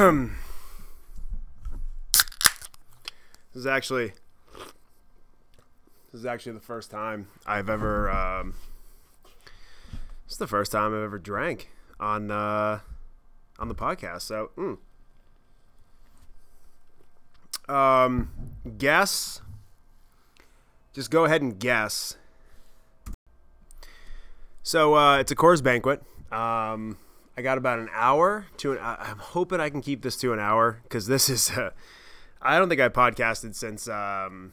this is actually this is actually the first time I've ever um, this is the first time I've ever drank on uh, on the podcast. So, mm. um, guess. Just go ahead and guess. So uh, it's a Coors banquet. Um, I got about an hour to an. I'm hoping I can keep this to an hour because this is. Uh, I don't think I podcasted since. Um,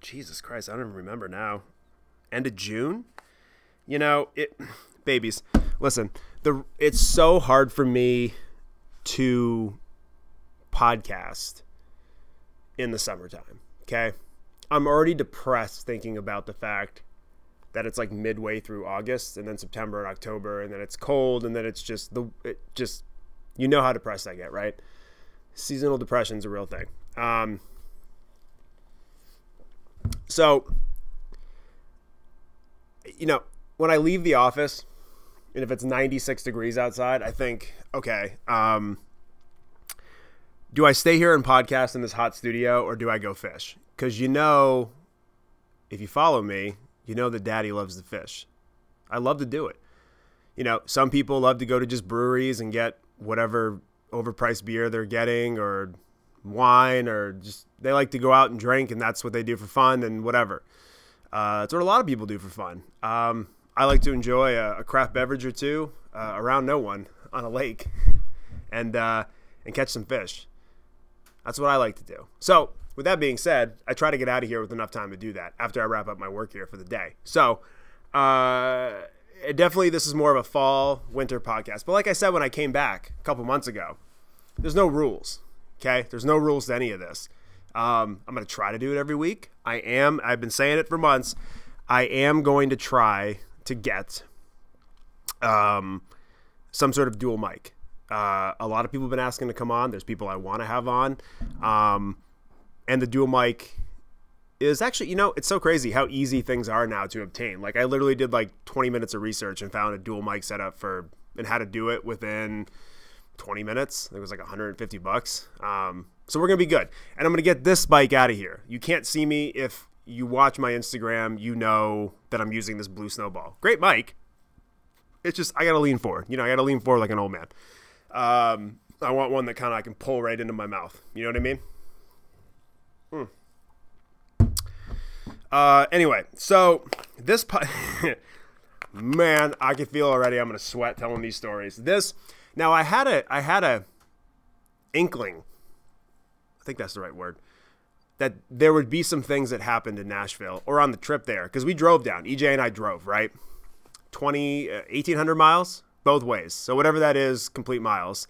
Jesus Christ, I don't even remember now. End of June. You know it, babies. Listen, the it's so hard for me to podcast in the summertime. Okay, I'm already depressed thinking about the fact that it's like midway through August and then September and October and then it's cold and then it's just the it just you know how depressed I get, right? Seasonal depression is a real thing. Um, so, you know, when I leave the office and if it's 96 degrees outside, I think, okay, um, do I stay here and podcast in this hot studio or do I go fish? Because you know, if you follow me, you know that daddy loves to fish. I love to do it. You know, some people love to go to just breweries and get whatever overpriced beer they're getting or wine or just they like to go out and drink and that's what they do for fun and whatever. Uh, that's what a lot of people do for fun. Um, I like to enjoy a, a craft beverage or two uh, around no one on a lake and uh, and catch some fish. That's what I like to do. So with that being said, I try to get out of here with enough time to do that after I wrap up my work here for the day. So, uh, definitely this is more of a fall winter podcast. But like I said when I came back a couple months ago, there's no rules. Okay, there's no rules to any of this. Um, I'm gonna try to do it every week. I am. I've been saying it for months. I am going to try to get um, some sort of dual mic. Uh, a lot of people have been asking to come on. There's people I want to have on. Um, and the dual mic is actually, you know, it's so crazy how easy things are now to obtain. Like I literally did like 20 minutes of research and found a dual mic setup for and how to do it within 20 minutes. It was like 150 bucks. Um, so we're gonna be good. And I'm gonna get this bike out of here. You can't see me if you watch my Instagram. You know that I'm using this blue snowball. Great mic. It's just I gotta lean forward. You know, I gotta lean forward like an old man. Um, I want one that kind of I can pull right into my mouth. You know what I mean? Hmm. Uh, anyway, so this man, I can feel already. I'm gonna sweat telling these stories. This now, I had a I had a inkling. I think that's the right word. That there would be some things that happened in Nashville or on the trip there because we drove down. EJ and I drove right, 20, uh, 1800 miles both ways. So whatever that is, complete miles.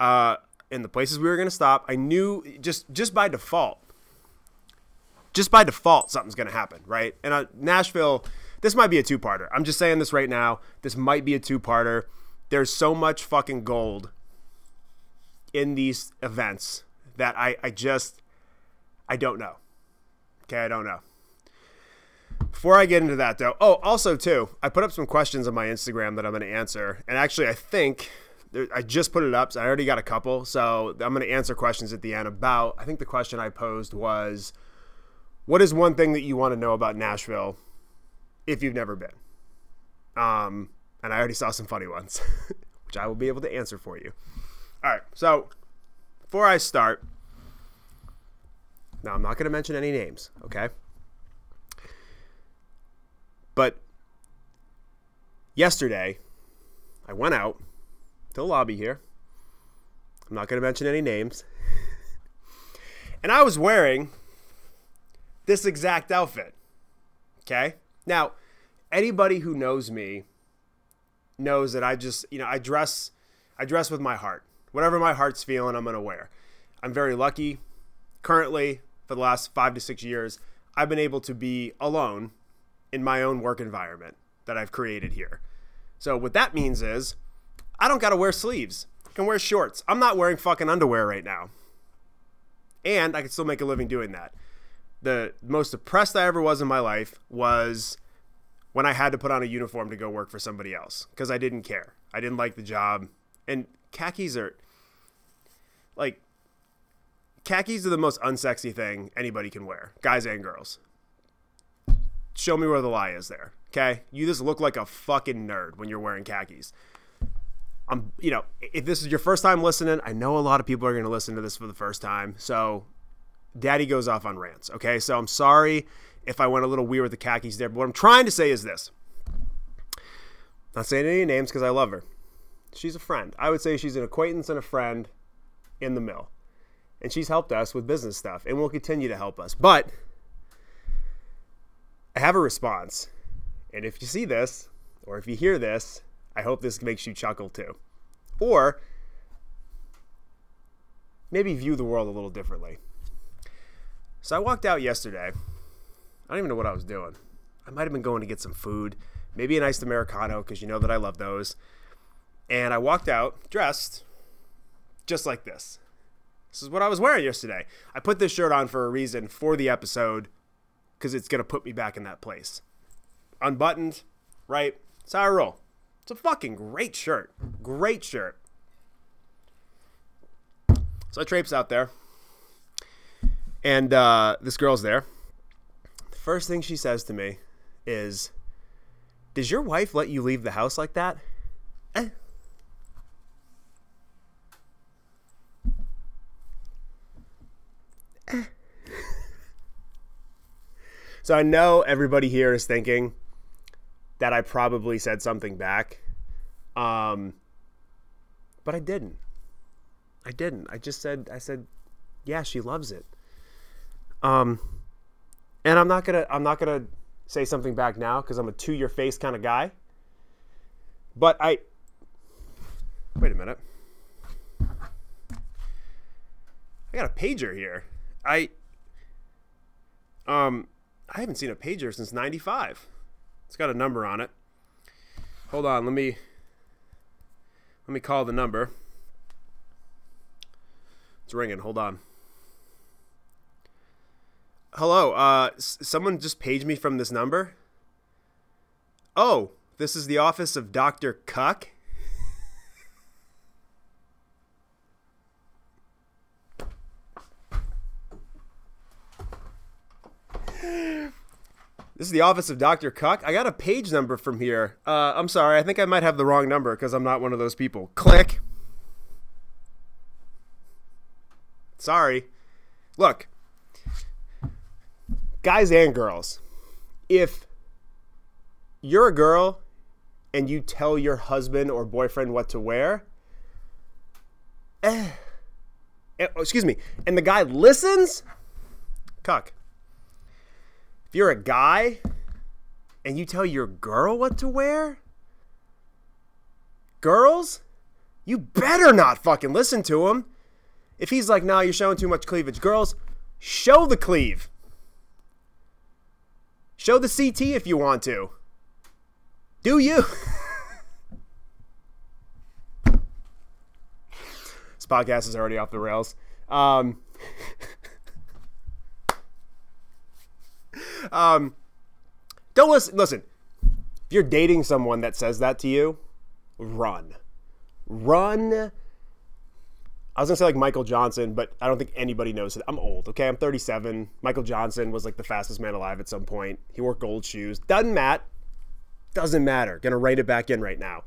Uh, in the places we were gonna stop, I knew just just by default just by default something's going to happen, right? And uh, Nashville, this might be a two-parter. I'm just saying this right now. This might be a two-parter. There's so much fucking gold in these events that I, I just I don't know. Okay, I don't know. Before I get into that though, oh, also too, I put up some questions on my Instagram that I'm going to answer, and actually, I think I just put it up, so I already got a couple. So I'm going to answer questions at the end about. I think the question I posed was what is one thing that you want to know about Nashville if you've never been? Um, and I already saw some funny ones, which I will be able to answer for you. All right, so before I start, now I'm not going to mention any names, okay? But yesterday, I went out to the lobby here. I'm not going to mention any names. and I was wearing this exact outfit. Okay? Now, anybody who knows me knows that I just, you know, I dress I dress with my heart. Whatever my heart's feeling, I'm going to wear. I'm very lucky. Currently, for the last 5 to 6 years, I've been able to be alone in my own work environment that I've created here. So what that means is I don't got to wear sleeves. I can wear shorts. I'm not wearing fucking underwear right now. And I can still make a living doing that the most depressed I ever was in my life was when I had to put on a uniform to go work for somebody else because I didn't care. I didn't like the job. And khakis are like khakis are the most unsexy thing anybody can wear, guys and girls. Show me where the lie is there. Okay? You just look like a fucking nerd when you're wearing khakis. I'm, you know, if this is your first time listening, I know a lot of people are going to listen to this for the first time. So, daddy goes off on rants. Okay? So, I'm sorry if I went a little weird with the khakis there, but what I'm trying to say is this. Not saying any names because I love her. She's a friend. I would say she's an acquaintance and a friend in the mill. And she's helped us with business stuff and will continue to help us. But I have a response. And if you see this, or if you hear this, I hope this makes you chuckle too. Or maybe view the world a little differently. So I walked out yesterday. I don't even know what I was doing. I might have been going to get some food, maybe an iced Americano, because you know that I love those. And I walked out dressed just like this. This is what I was wearing yesterday. I put this shirt on for a reason for the episode because it's going to put me back in that place. Unbuttoned, right? It's how I roll. It's a fucking great shirt. Great shirt. So I traipse out there, and uh, this girl's there. The first thing she says to me is, Does your wife let you leave the house like that? Eh. So I know everybody here is thinking that I probably said something back. Um, but I didn't. I didn't. I just said I said, yeah, she loves it. Um, and I'm not gonna I'm not gonna say something back now because I'm a to your face kind of guy. But I wait a minute. I got a pager here. I um I haven't seen a pager since 95. It's got a number on it. Hold on, let me let me call the number. It's ringing. Hold on. Hello, uh s- someone just paged me from this number. Oh, this is the office of Dr. Cuck. This is the office of Dr. Cuck. I got a page number from here. Uh, I'm sorry. I think I might have the wrong number because I'm not one of those people. Click. Sorry. Look, guys and girls, if you're a girl and you tell your husband or boyfriend what to wear, eh, eh, oh, excuse me, and the guy listens, cuck. If you're a guy and you tell your girl what to wear, girls, you better not fucking listen to him. If he's like, nah, you're showing too much cleavage. Girls, show the cleave. Show the CT if you want to. Do you? this podcast is already off the rails. Um, um, don't listen. Listen, if you're dating someone that says that to you, run, run. I was gonna say like Michael Johnson, but I don't think anybody knows it. I'm old, okay? I'm 37. Michael Johnson was like the fastest man alive at some point. He wore gold shoes. Doesn't matter. Doesn't matter. Gonna write it back in right now.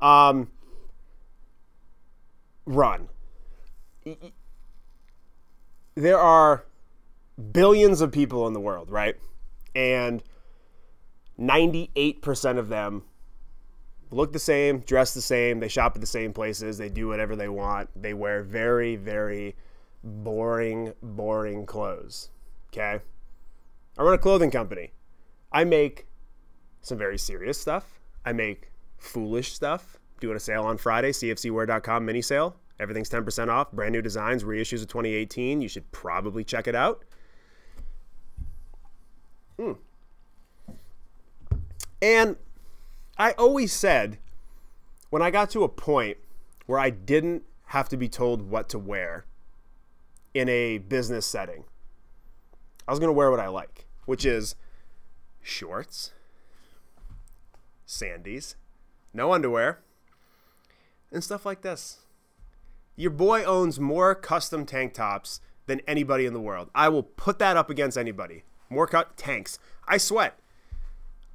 Um, run. There are billions of people in the world, right? And 98% of them look the same, dress the same, they shop at the same places, they do whatever they want. They wear very, very boring, boring clothes. Okay? I run a clothing company. I make some very serious stuff. I make foolish stuff. Doing a sale on Friday, cfcwear.com mini sale. Everything's 10% off. Brand new designs, reissues of 2018. You should probably check it out. Hmm. And I always said when I got to a point where I didn't have to be told what to wear in a business setting, I was going to wear what I like, which is shorts, sandies, no underwear, and stuff like this. Your boy owns more custom tank tops than anybody in the world. I will put that up against anybody. More cut tanks. I sweat.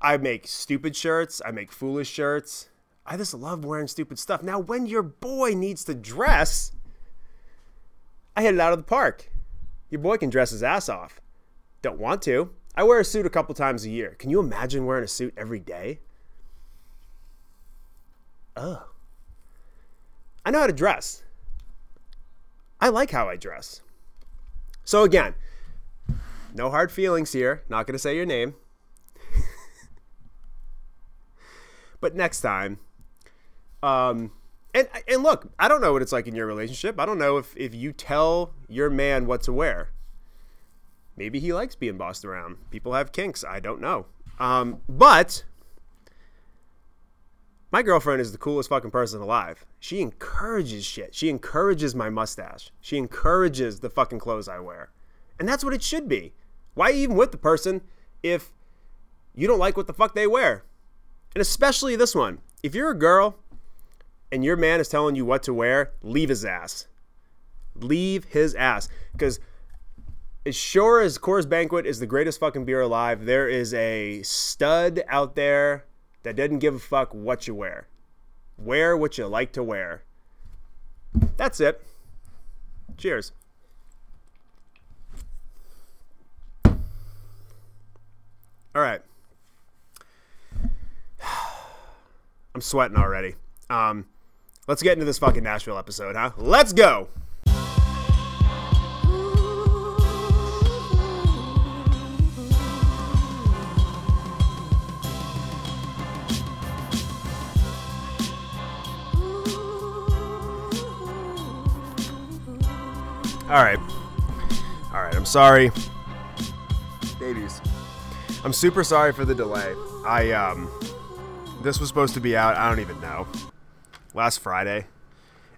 I make stupid shirts. I make foolish shirts. I just love wearing stupid stuff. Now, when your boy needs to dress, I hit it out of the park. Your boy can dress his ass off. Don't want to. I wear a suit a couple times a year. Can you imagine wearing a suit every day? Ugh. I know how to dress. I like how I dress. So, again, no hard feelings here. Not going to say your name. But next time, um, and and look, I don't know what it's like in your relationship. I don't know if if you tell your man what to wear. Maybe he likes being bossed around. People have kinks. I don't know. Um, but my girlfriend is the coolest fucking person alive. She encourages shit. She encourages my mustache. She encourages the fucking clothes I wear. And that's what it should be. Why even with the person if you don't like what the fuck they wear? And especially this one. If you're a girl and your man is telling you what to wear, leave his ass. Leave his ass. Because as sure as Coors Banquet is the greatest fucking beer alive, there is a stud out there that doesn't give a fuck what you wear. Wear what you like to wear. That's it. Cheers. All right. I'm sweating already. Um, let's get into this fucking Nashville episode, huh? Let's go. All right. All right. I'm sorry. Babies. I'm super sorry for the delay. I um this was supposed to be out, I don't even know. Last Friday.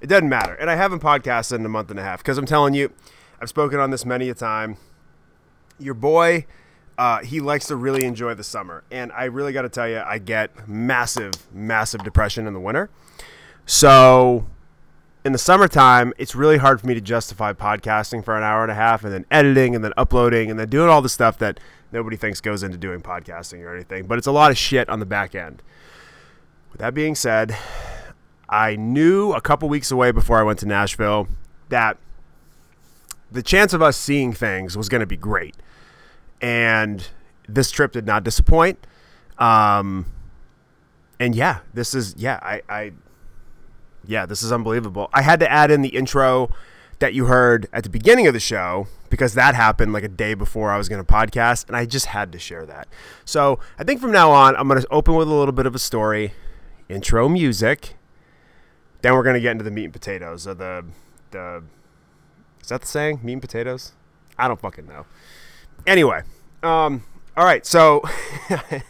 It doesn't matter. And I haven't podcasted in a month and a half because I'm telling you, I've spoken on this many a time. Your boy uh, he likes to really enjoy the summer. And I really got to tell you, I get massive, massive depression in the winter. So in the summertime, it's really hard for me to justify podcasting for an hour and a half and then editing and then uploading and then doing all the stuff that nobody thinks goes into doing podcasting or anything. But it's a lot of shit on the back end. With that being said, I knew a couple weeks away before I went to Nashville that the chance of us seeing things was going to be great. And this trip did not disappoint. Um, and yeah, this is, yeah, I, I yeah, this is unbelievable. I had to add in the intro that you heard at the beginning of the show because that happened like a day before I was going to podcast, and I just had to share that. So I think from now on, I'm going to open with a little bit of a story, intro music, then we're to get into the meat and potatoes of the the. Is that the saying? Meat and potatoes? I don't fucking know. Anyway, um, all right, so I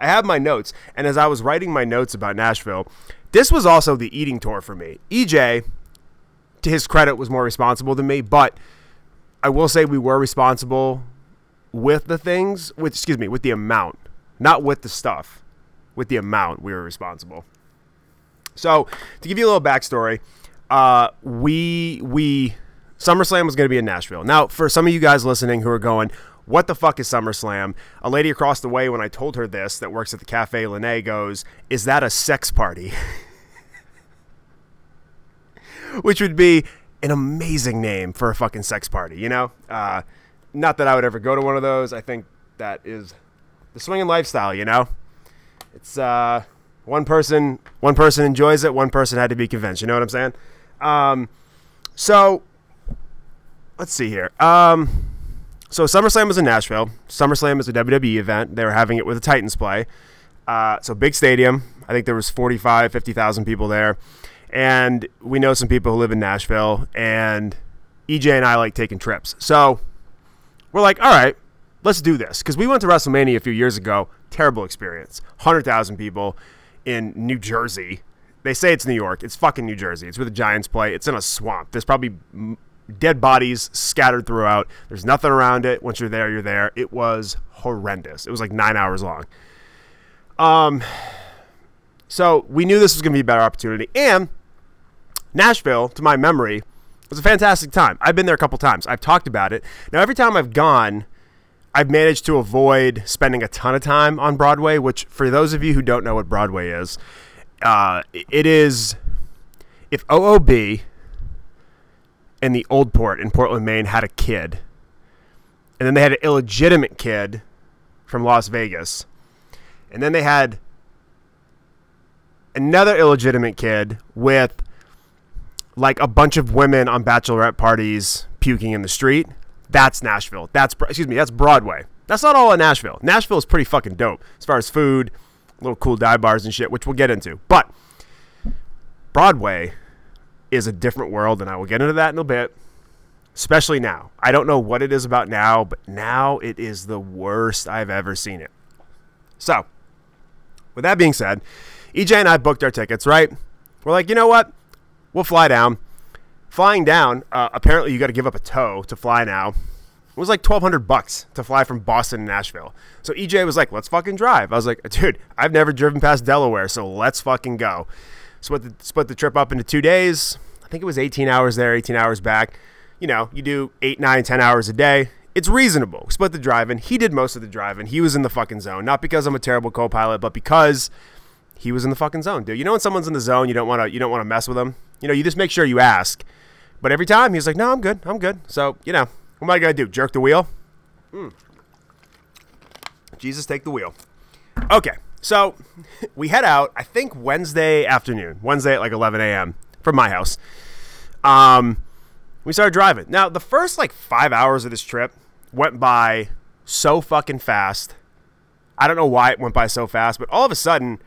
have my notes, and as I was writing my notes about Nashville, this was also the eating tour for me. EJ, to his credit, was more responsible than me, but I will say we were responsible with the things, with excuse me, with the amount, not with the stuff, with the amount we were responsible. So to give you a little backstory, uh, we we SummerSlam was going to be in Nashville. Now, for some of you guys listening who are going, what the fuck is SummerSlam? A lady across the way, when I told her this, that works at the Cafe Lene, goes, Is that a sex party? Which would be an amazing name for a fucking sex party, you know? Uh, not that I would ever go to one of those. I think that is the swinging lifestyle, you know? It's uh, one person, one person enjoys it, one person had to be convinced. You know what I'm saying? Um, so let's see here. Um, so SummerSlam was in Nashville. SummerSlam is a WWE event. They were having it with a Titans play. Uh, so big stadium. I think there was 45, 50,000 people there. And we know some people who live in Nashville. And EJ and I like taking trips. So we're like, all right, let's do this. Because we went to WrestleMania a few years ago. Terrible experience. 100,000 people in New Jersey. They say it's New York. It's fucking New Jersey. It's where the Giants play. It's in a swamp. There's probably dead bodies scattered throughout. There's nothing around it. Once you're there, you're there. It was horrendous. It was like nine hours long. Um, so we knew this was going to be a better opportunity, and Nashville, to my memory, was a fantastic time. I've been there a couple times. I've talked about it. Now, every time I've gone, I've managed to avoid spending a ton of time on Broadway, which, for those of you who don't know what Broadway is, uh, it is if OOB and the Old Port in Portland, Maine had a kid, and then they had an illegitimate kid from Las Vegas, and then they had another illegitimate kid with like a bunch of women on bachelorette parties puking in the street. That's Nashville. That's excuse me. That's Broadway. That's not all in Nashville. Nashville is pretty fucking dope as far as food, little cool dive bars and shit, which we'll get into. But Broadway is a different world, and I will get into that in a bit. Especially now. I don't know what it is about now, but now it is the worst I've ever seen it. So, with that being said, EJ and I booked our tickets, right? We're like, you know what? We'll fly down. Flying down, uh, apparently you got to give up a toe to fly now. It was like twelve hundred bucks to fly from Boston to Nashville. So EJ was like, "Let's fucking drive." I was like, "Dude, I've never driven past Delaware, so let's fucking go." Split the split the trip up into two days. I think it was eighteen hours there, eighteen hours back. You know, you do eight, nine, ten hours a day. It's reasonable. Split the driving. He did most of the driving. He was in the fucking zone, not because I'm a terrible co-pilot, but because he was in the fucking zone, dude. You know when someone's in the zone, you don't want to you don't want to mess with them. You know, you just make sure you ask. But every time he's like, "No, I'm good. I'm good." So you know, what am I gonna do? Jerk the wheel? Mm. Jesus, take the wheel. Okay, so we head out. I think Wednesday afternoon, Wednesday at like 11 a.m. from my house. Um, we started driving. Now the first like five hours of this trip went by so fucking fast. I don't know why it went by so fast, but all of a sudden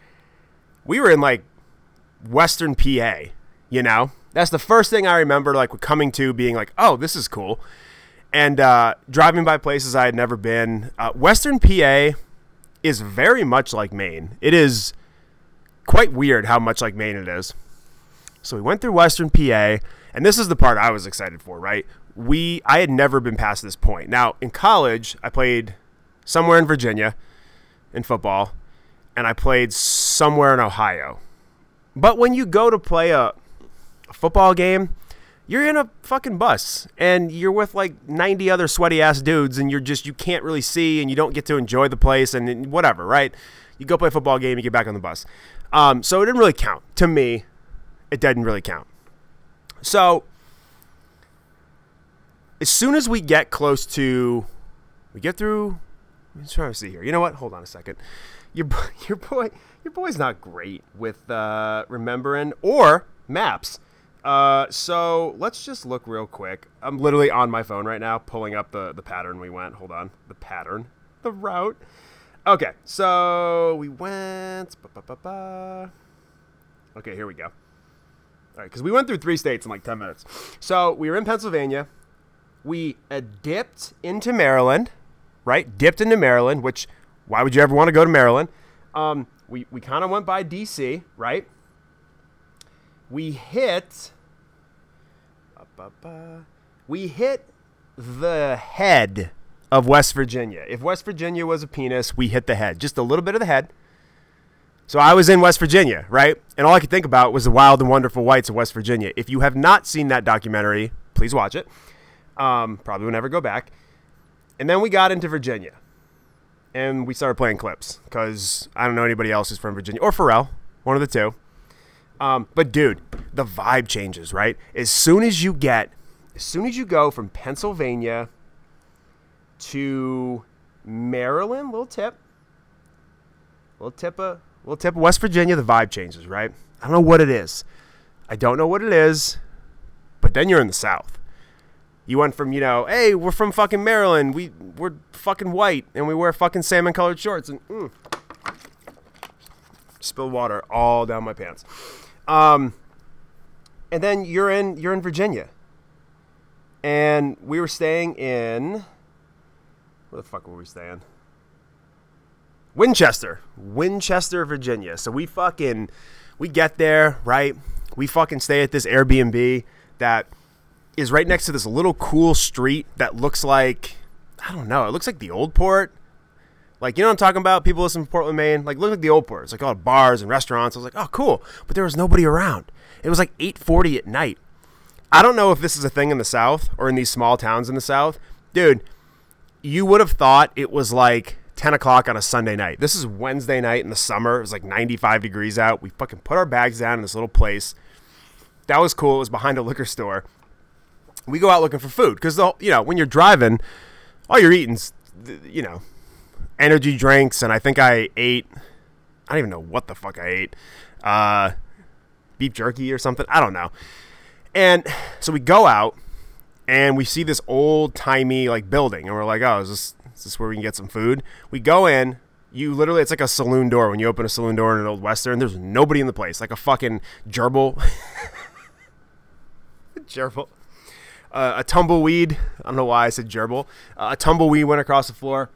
we were in like Western PA, you know? That's the first thing I remember, like coming to being like, oh, this is cool. And uh, driving by places I had never been. Uh, Western PA is very much like Maine. It is quite weird how much like Maine it is. So we went through Western PA, and this is the part I was excited for, right? We I had never been past this point. Now, in college, I played somewhere in Virginia in football, and I played somewhere in Ohio. But when you go to play a, a football game, you're in a fucking bus and you're with like 90 other sweaty ass dudes and you're just you can't really see and you don't get to enjoy the place and whatever right? You go play a football game you get back on the bus. Um, so it didn't really count. To me it didn't really count. So as soon as we get close to we get through i'm try to see here. You know what? Hold on a second. Your your boy your boy's not great with uh, remembering or maps. Uh, so let's just look real quick. I'm literally on my phone right now, pulling up the the pattern we went. Hold on, the pattern, the route. Okay, so we went. Ba, ba, ba, okay, here we go. All right, because we went through three states in like ten minutes. So we were in Pennsylvania. We uh, dipped into Maryland, right? Dipped into Maryland, which why would you ever want to go to Maryland? Um, we we kind of went by DC, right? We hit. We hit the head of West Virginia. If West Virginia was a penis, we hit the head, just a little bit of the head. So I was in West Virginia, right? And all I could think about was the wild and wonderful whites of West Virginia. If you have not seen that documentary, please watch it. Um, probably will never go back. And then we got into Virginia and we started playing clips because I don't know anybody else who's from Virginia or Pharrell, one of the two. Um, but dude, the vibe changes, right? As soon as you get, as soon as you go from Pennsylvania to Maryland, little tip, little tip of, little tip of West Virginia, the vibe changes, right? I don't know what it is. I don't know what it is, but then you're in the South. You went from, you know, hey, we're from fucking Maryland. We we're fucking white and we wear fucking salmon colored shorts and mm, spill water all down my pants. Um, and then you're in you're in Virginia. And we were staying in where the fuck were we staying? Winchester, Winchester, Virginia. So we fucking we get there, right? We fucking stay at this Airbnb that is right next to this little cool street that looks like I don't know. It looks like the old port, Like, you know what I'm talking about? People listen from Portland, Maine. Like, look at the old port. It's like all bars and restaurants. I was like, oh, cool. But there was nobody around. It was like 8:40 at night. I don't know if this is a thing in the South or in these small towns in the South, dude. You would have thought it was like 10 o'clock on a Sunday night. This is Wednesday night in the summer. It was like 95 degrees out. We fucking put our bags down in this little place. That was cool. It was behind a liquor store. We go out looking for food because you know when you're driving, all you're eating's you know energy drinks, and I think I ate. I don't even know what the fuck I ate. Uh, beef jerky or something. I don't know. And so we go out and we see this old timey like building, and we're like, oh, is this is this where we can get some food? We go in. You literally, it's like a saloon door. When you open a saloon door in an old western, there's nobody in the place, like a fucking gerbil. gerbil. Uh, a tumbleweed. I don't know why I said gerbil. Uh, a tumbleweed went across the floor.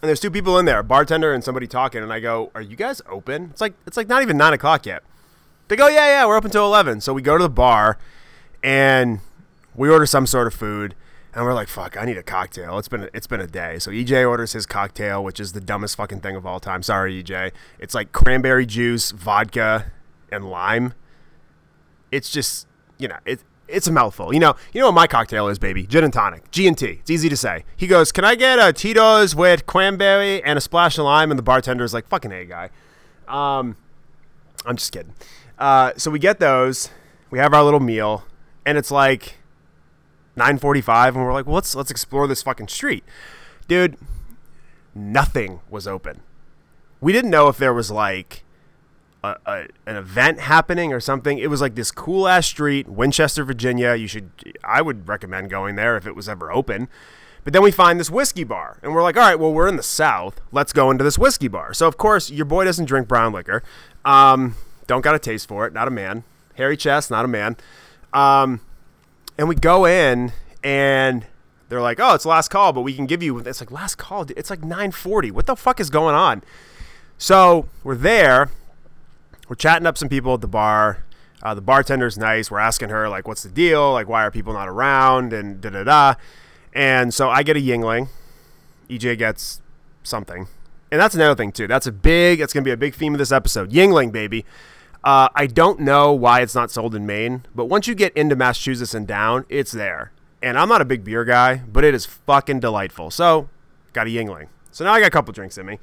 And there's two people in there, a bartender and somebody talking. And I go, "Are you guys open?" It's like it's like not even nine o'clock yet. They go, "Yeah, yeah, we're open till 11. So we go to the bar, and we order some sort of food. And we're like, "Fuck, I need a cocktail." It's been it's been a day. So EJ orders his cocktail, which is the dumbest fucking thing of all time. Sorry, EJ. It's like cranberry juice, vodka, and lime. It's just you know it it's a mouthful. You know, you know what my cocktail is, baby? Gin and tonic. G and T. It's easy to say. He goes, "Can I get a Tito's with cranberry and a splash of lime?" And the bartender is like, "Fucking a guy." Um, I'm just kidding. Uh, so we get those. We have our little meal, and it's like 9:45, and we're like, well, "Let's let's explore this fucking street, dude." Nothing was open. We didn't know if there was like a, a, an event happening or something. It was like this cool ass street, Winchester, Virginia. You should, I would recommend going there if it was ever open. But then we find this whiskey bar, and we're like, all right, well, we're in the South. Let's go into this whiskey bar. So, of course, your boy doesn't drink brown liquor. Um, don't got a taste for it. Not a man. Hairy chest, not a man. Um, and we go in, and they're like, oh, it's last call, but we can give you. It's like last call. It's like 9:40. What the fuck is going on? So we're there, we're chatting up some people at the bar. Uh, the bartender's nice. We're asking her like, "What's the deal? Like, why are people not around?" And da da da. And so I get a Yuengling. EJ gets something, and that's another thing too. That's a big. It's gonna be a big theme of this episode. Yuengling, baby. Uh, I don't know why it's not sold in Maine, but once you get into Massachusetts and down, it's there. And I'm not a big beer guy, but it is fucking delightful. So, got a Yuengling. So now I got a couple drinks in me,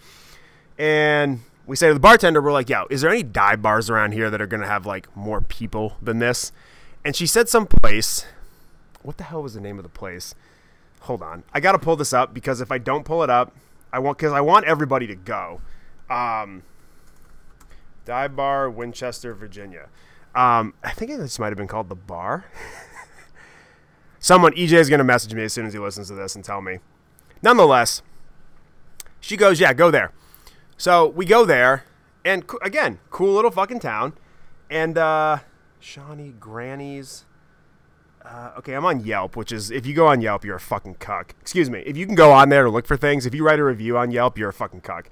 and we say to the bartender, we're like, yo, is there any dive bars around here that are going to have like more people than this? And she said some place. What the hell was the name of the place? Hold on. I got to pull this up because if I don't pull it up, I want, because I want everybody to go. Um, dive bar, Winchester, Virginia. Um, I think this might have been called the bar. Someone, EJ is going to message me as soon as he listens to this and tell me. Nonetheless, she goes, yeah, go there. So we go there, and again, cool little fucking town. And uh, Shawnee Grannies. Uh, okay, I'm on Yelp, which is if you go on Yelp, you're a fucking cuck. Excuse me. If you can go on there to look for things, if you write a review on Yelp, you're a fucking cuck.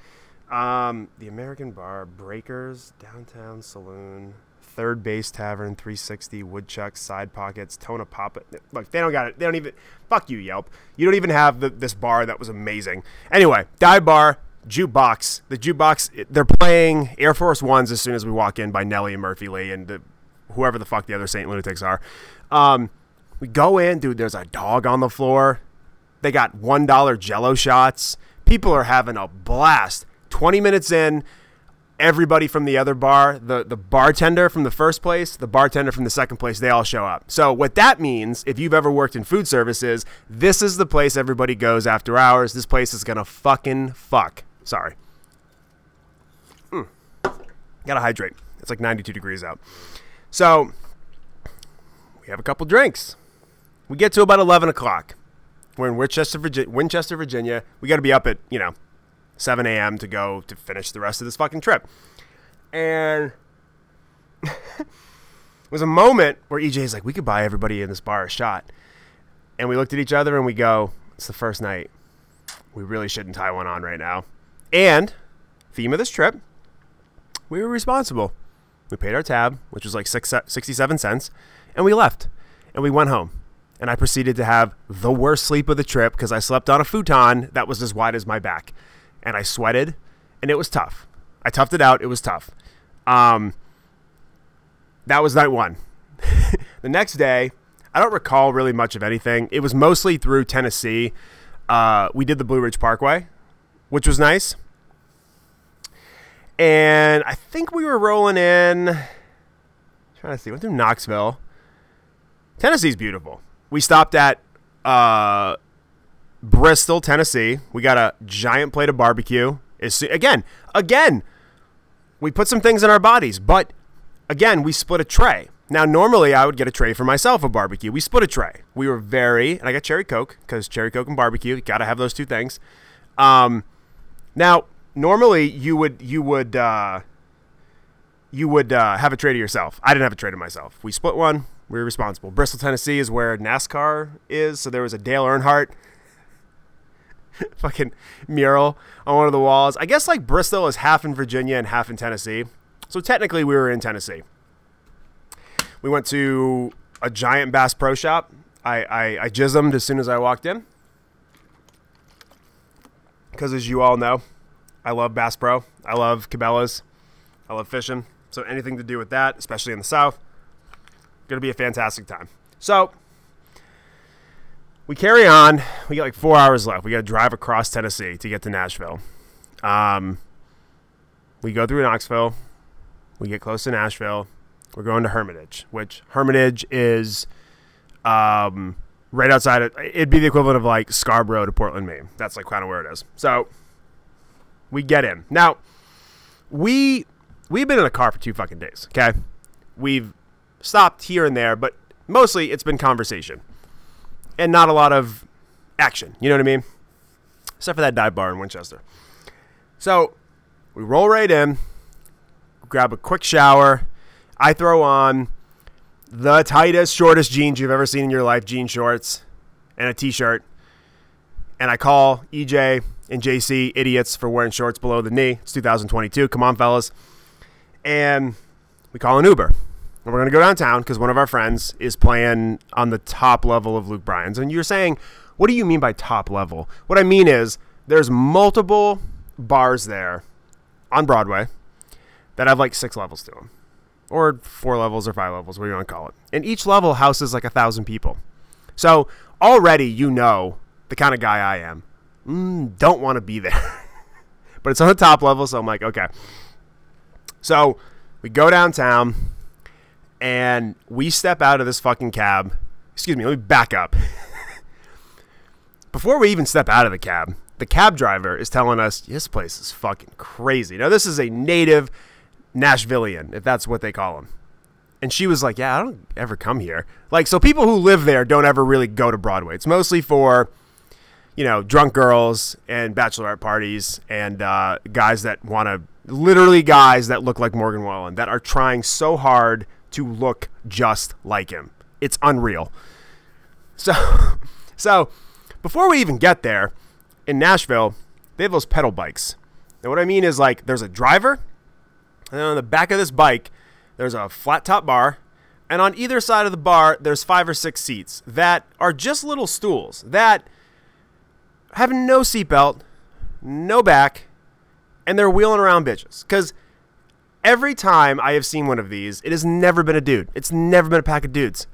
Um, the American Bar, Breakers, Downtown Saloon, Third Base Tavern, 360, Woodchuck, Side Pockets, Tona Papa. Look, they don't got it. They don't even. Fuck you, Yelp. You don't even have the, this bar that was amazing. Anyway, dive bar, jukebox. The jukebox. They're playing Air Force Ones as soon as we walk in by Nelly and Murphy Lee and the, whoever the fuck the other Saint Lunatics are. Um, we go in, dude. There's a dog on the floor. They got one dollar Jello shots. People are having a blast. Twenty minutes in, everybody from the other bar, the, the bartender from the first place, the bartender from the second place, they all show up. So, what that means, if you've ever worked in food services, this is the place everybody goes after hours. This place is to fucking fuck. Sorry. Mm. Gotta hydrate. It's like 92 degrees out. So, we have a couple drinks. We get to about 11 o'clock. We're in Winchester, Virginia. Winchester, Virginia. We got to be up at, you know, 7 a.m. to go to finish the rest of this fucking trip. And it was a moment where EJ's like, we could buy everybody in this bar a shot. And we looked at each other and we go, it's the first night. We really shouldn't tie one on right now. And theme of this trip, we were responsible. We paid our tab, which was like six, 67 cents, and we left. And we went home. and I proceeded to have the worst sleep of the trip because I slept on a futon that was as wide as my back, and I sweated, and it was tough. I toughed it out. It was tough. Um, that was night one. the next day, I don't recall really much of anything. It was mostly through Tennessee. Uh, we did the Blue Ridge Parkway, which was nice. And I think we were rolling in. Trying to see, went through Knoxville. Tennessee's beautiful. We stopped at uh, Bristol, Tennessee. We got a giant plate of barbecue. It's, again, again, we put some things in our bodies, but again, we split a tray. Now, normally I would get a tray for myself a barbecue. We split a tray. We were very, and I got cherry coke because cherry coke and barbecue, you got to have those two things. Um, now, normally you would you would uh, you would uh, have a trade to yourself. I didn't have a trade to myself. We split one. We were responsible. Bristol, Tennessee is where NASCAR is, so there was a Dale Earnhardt fucking mural on one of the walls. I guess like Bristol is half in Virginia and half in Tennessee. So technically we were in Tennessee. We went to a giant Bass Pro Shop. I, I, I jismed as soon as I walked in. Because as you all know, I love Bass Pro. I love Cabela's. I love fishing. So anything to do with that, especially in the South, going to be a fantastic time. So we carry on. We got like four hours left. We got to drive across Tennessee to get to Nashville. Um, we go through Knoxville. We get close to Nashville. We're going to Hermitage, which Hermitage is um, right outside. Of, it'd be the equivalent of like Scarborough to Portland, Maine. That's like kind of where it is. So we get in now. We we've been in a car for two fucking days. Okay, we've stopped here and there, but mostly it's been conversation and not a lot of action. You know what I mean? Except for that dive bar in Winchester. So we roll right in, grab a quick shower. I throw on the tightest, shortest jeans you've ever seen in your life jean shorts and a t shirt. And I call EJ and JC idiots for wearing shorts below the knee. It's 2022. Come on, fellas. And we call an Uber. And we're going to go downtown because one of our friends is playing on the top level of Luke Bryan's. And you're saying, what do you mean by top level? What I mean is there's multiple bars there on Broadway that have like six levels to them, or four levels or five levels, what do you want to call it. And each level houses like a thousand people. So already you know the kind of guy I am. Mm, don't want to be there. but it's on the top level, so I'm like, okay. So we go downtown and we step out of this fucking cab. Excuse me, let me back up. Before we even step out of the cab, the cab driver is telling us this place is fucking crazy. Now, this is a native Nashvilleian, if that's what they call him. And she was like, Yeah, I don't ever come here. Like, so people who live there don't ever really go to Broadway. It's mostly for, you know, drunk girls and bachelorette parties and uh, guys that want to, literally guys that look like Morgan Wallen, that are trying so hard to look just like him. It's unreal. So, so before we even get there, in Nashville, they have those pedal bikes. And what I mean is like there's a driver, and then on the back of this bike, there's a flat top bar, and on either side of the bar, there's five or six seats that are just little stools that have no seatbelt, no back, and they're wheeling around bitches. Because every time I have seen one of these, it has never been a dude. It's never been a pack of dudes.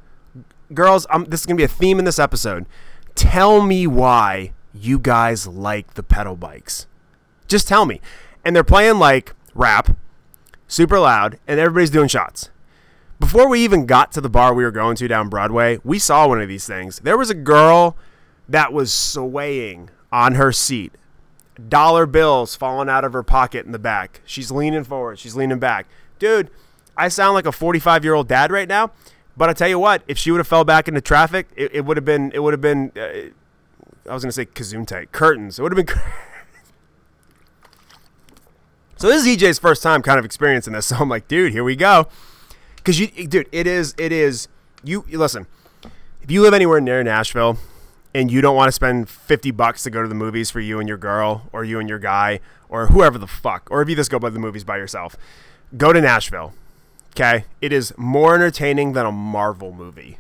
Girls, I'm, this is going to be a theme in this episode. Tell me why you guys like the pedal bikes. Just tell me. And they're playing like rap, super loud, and everybody's doing shots. Before we even got to the bar we were going to down Broadway, we saw one of these things. There was a girl that was swaying on her seat dollar bills falling out of her pocket in the back. She's leaning forward. She's leaning back. Dude, I sound like a 45 year old dad right now. But I tell you what, if she would have fell back into traffic, it, it would have been. It would have been. Uh, I was gonna say kazoom tight curtains. It would have been. so this is EJ's first time kind of experiencing this. So I'm like, dude, here we go. Because you, dude, it is. It is. You listen. If you live anywhere near Nashville, and you don't want to spend 50 bucks to go to the movies for you and your girl or you and your guy or whoever the fuck, or if you just go by the movies by yourself, go to Nashville. Okay? It is more entertaining than a Marvel movie.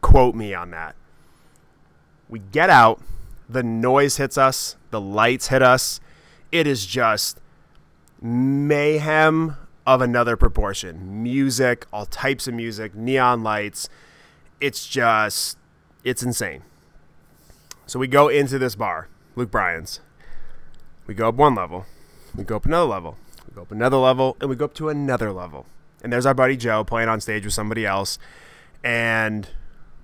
Quote me on that. We get out, the noise hits us, the lights hit us. It is just mayhem of another proportion. Music, all types of music, neon lights. It's just, it's insane. So we go into this bar, Luke Bryan's. We go up one level, we go up another level, we go up another level, and we go up to another level. And there's our buddy Joe playing on stage with somebody else. And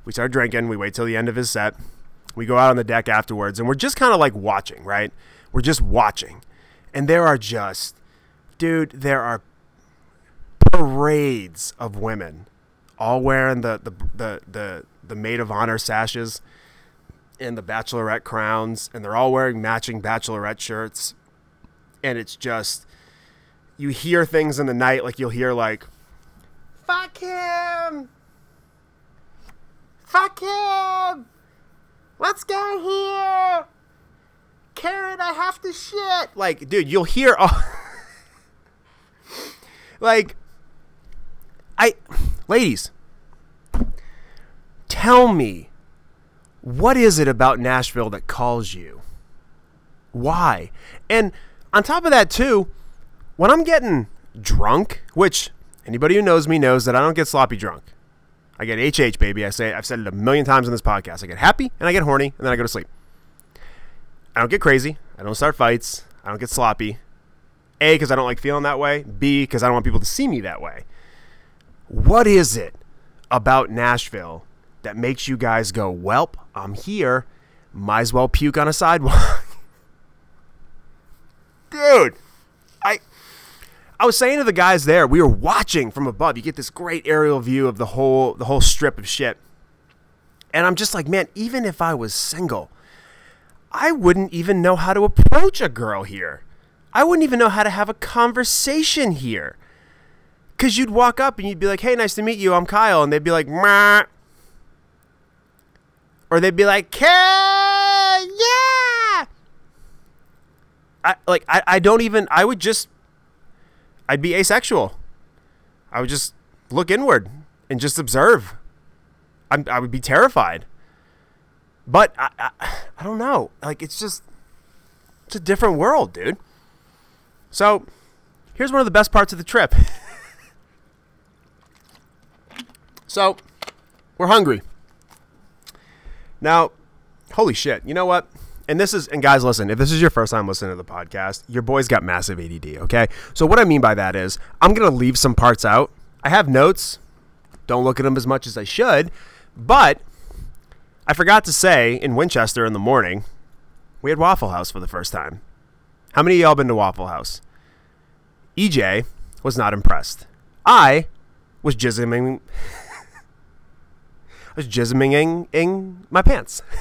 we start drinking. We wait till the end of his set. We go out on the deck afterwards, and we're just kind of like watching, right? We're just watching. And there are just, dude, there are parades of women all wearing the, the, the, the, the maid of honor sashes and the bachelorette crowns, and they're all wearing matching bachelorette shirts. And it's just, you hear things in the night, like you'll hear, like, fuck him! Fuck him! Let's go here! Karen, I have to shit! Like, dude, you'll hear all. like, I. Ladies, tell me, what is it about Nashville that calls you? Why? And on top of that, too, when I'm getting drunk, which anybody who knows me knows that I don't get sloppy drunk. I get HH, baby. I say I've said it a million times in this podcast. I get happy and I get horny and then I go to sleep. I don't get crazy. I don't start fights. I don't get sloppy. A, because I don't like feeling that way. B, because I don't want people to see me that way. What is it about Nashville that makes you guys go, Welp, I'm here. Might as well puke on a sidewalk. Dude, I I was saying to the guys there, we were watching from above. You get this great aerial view of the whole the whole strip of shit. And I'm just like, man, even if I was single, I wouldn't even know how to approach a girl here. I wouldn't even know how to have a conversation here. Cause you'd walk up and you'd be like, "Hey, nice to meet you. I'm Kyle," and they'd be like, "Meh," or they'd be like, "Kyle, yeah." I like I, I don't even I would just I'd be asexual. I would just look inward and just observe. I'm, I would be terrified. But I, I, I don't know. Like it's just it's a different world, dude. So here's one of the best parts of the trip. so we're hungry. Now, holy shit, you know what? and this is and guys listen if this is your first time listening to the podcast your boy's got massive ADD okay? So what i mean by that is i'm gonna leave some parts out. I have notes. Don't look at them as much as i should but i forgot to say in winchester in the morning we had waffle house for the first time. How many of y'all been to waffle house? Ej was not impressed. I was jizzing was jizzing in my pants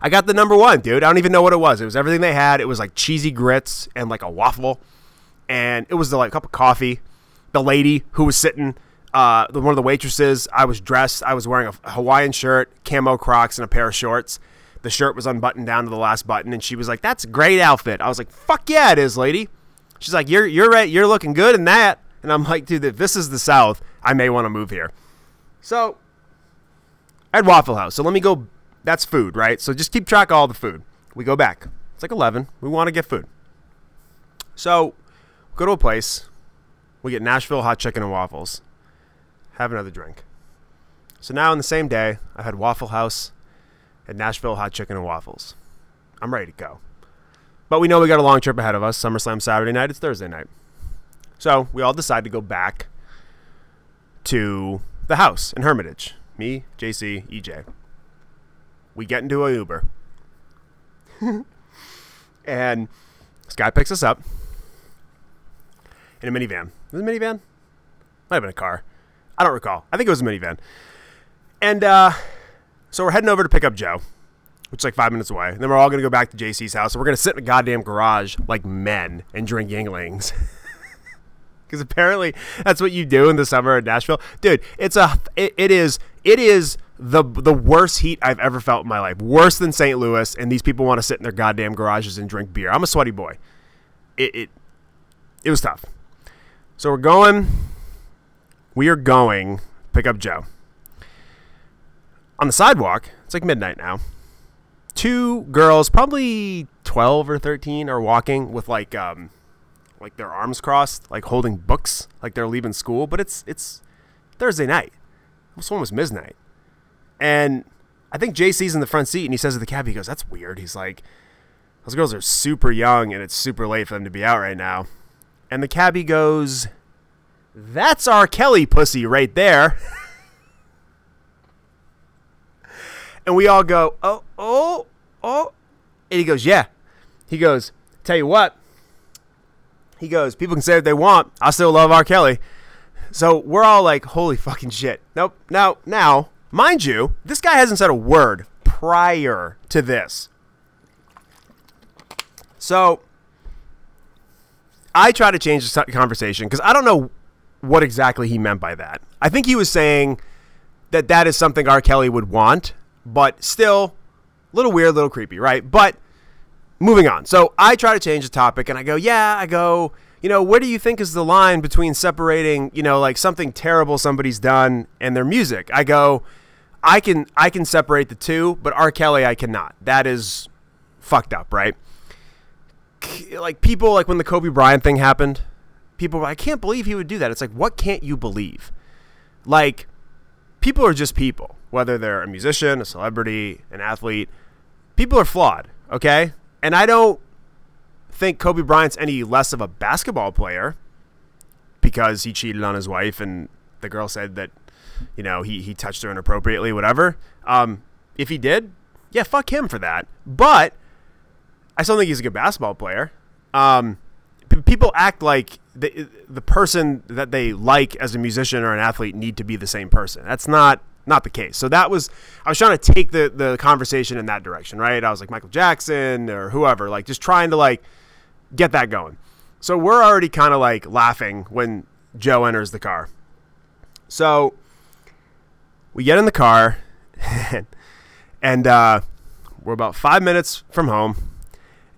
I got the number one, dude. I don't even know what it was. It was everything they had. It was like cheesy grits and like a waffle, and it was the like cup of coffee. The lady who was sitting, uh, one of the waitresses. I was dressed. I was wearing a Hawaiian shirt, camo Crocs, and a pair of shorts. The shirt was unbuttoned down to the last button, and she was like, "That's a great outfit." I was like, "Fuck yeah, it is, lady." She's like, "You're you're right. You're looking good in that." And I'm like, "Dude, if this is the South, I may want to move here." So, at Waffle House. So let me go that's food, right? So just keep track of all the food. We go back. It's like 11. We want to get food. So go to a place. We get Nashville hot chicken and waffles. Have another drink. So now in the same day, I had Waffle House and Nashville hot chicken and waffles. I'm ready to go. But we know we got a long trip ahead of us. SummerSlam Saturday night, it's Thursday night. So we all decide to go back to the house in Hermitage. Me, JC, EJ. We get into a Uber. and this guy picks us up in a minivan. Was it a minivan? Might have been a car. I don't recall. I think it was a minivan. And uh, so we're heading over to pick up Joe, which is like five minutes away. And then we're all going to go back to JC's house. And we're going to sit in a goddamn garage like men and drink Yuenglings. Because apparently that's what you do in the summer in Nashville. Dude, it's a, it, it is, it is the the worst heat I've ever felt in my life. Worse than St. Louis, and these people want to sit in their goddamn garages and drink beer. I'm a sweaty boy. It it, it was tough. So we're going. We are going pick up Joe. on the sidewalk, it's like midnight now. Two girls, probably 12 or 13, are walking with like um like their arms crossed, like holding books, like they're leaving school, but it's it's Thursday night. One was midnight. And I think JC's in the front seat and he says to the cab, he goes, That's weird. He's like, Those girls are super young and it's super late for them to be out right now. And the cabbie goes, That's R. Kelly pussy right there. and we all go, Oh, oh, oh. And he goes, Yeah. He goes, Tell you what. He goes, People can say what they want. I still love R. Kelly. So we're all like, Holy fucking shit. Nope. Now, now, mind you, this guy hasn't said a word prior to this. So I try to change the conversation because I don't know what exactly he meant by that. I think he was saying that that is something R. Kelly would want, but still a little weird, a little creepy, right? But moving on. So I try to change the topic and I go, yeah, I go, you know, where do you think is the line between separating, you know, like something terrible somebody's done and their music? I go, I can I can separate the two, but R. Kelly I cannot. That is fucked up, right? like people like when the Kobe Bryant thing happened, people were, I can't believe he would do that. It's like what can't you believe? Like people are just people, whether they're a musician, a celebrity, an athlete. People are flawed, okay? And I don't think Kobe Bryant's any less of a basketball player because he cheated on his wife and the girl said that you know he he touched her inappropriately, whatever. Um, if he did, yeah, fuck him for that. But I still think he's a good basketball player. Um, people act like the the person that they like as a musician or an athlete need to be the same person. That's not not the case. So that was I was trying to take the the conversation in that direction, right? I was like Michael Jackson or whoever, like just trying to like get that going. So we're already kind of like laughing when Joe enters the car. So we get in the car and uh, we're about five minutes from home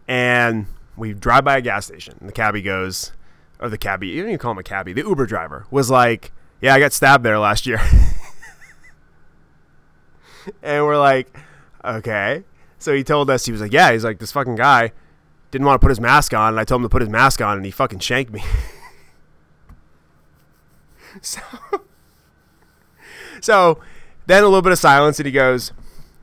and we drive by a gas station. And the cabbie goes, or the cabbie, you don't even call him a cabbie, the Uber driver was like, Yeah, I got stabbed there last year. and we're like, Okay. So he told us, he was like, Yeah, he's like, This fucking guy didn't want to put his mask on. And I told him to put his mask on, and he fucking shanked me. so, so then a little bit of silence, and he goes,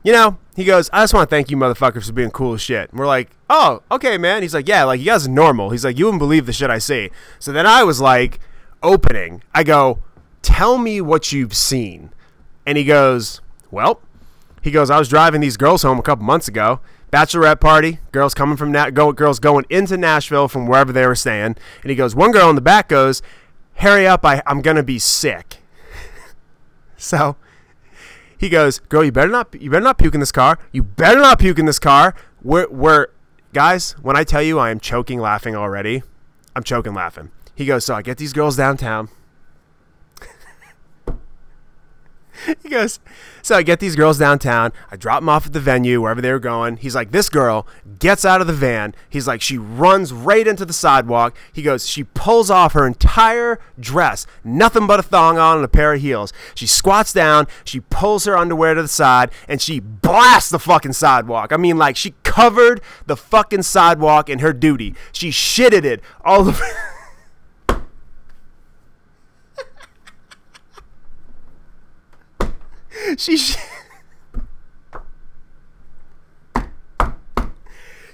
you know, he goes, I just want to thank you motherfuckers for being cool as shit. And we're like, oh, okay, man. He's like, yeah, like you guys are normal. He's like, you wouldn't believe the shit I see. So then I was like, opening. I go, tell me what you've seen. And he goes, well, he goes, I was driving these girls home a couple months ago. Bachelorette party, girls coming from that, go, girls going into Nashville from wherever they were staying. And he goes, one girl in the back goes, hurry up, I, I'm gonna be sick. so he goes, "Girl, you better not you better not puke in this car. You better not puke in this car." We're, we're guys. When I tell you I am choking laughing already, I'm choking laughing. He goes, "So I get these girls downtown." he goes, so I get these girls downtown. I drop them off at the venue, wherever they were going. He's like, this girl gets out of the van. He's like, she runs right into the sidewalk. He goes, she pulls off her entire dress, nothing but a thong on and a pair of heels. She squats down, she pulls her underwear to the side, and she blasts the fucking sidewalk. I mean, like, she covered the fucking sidewalk in her duty. She shitted it all over. she sh-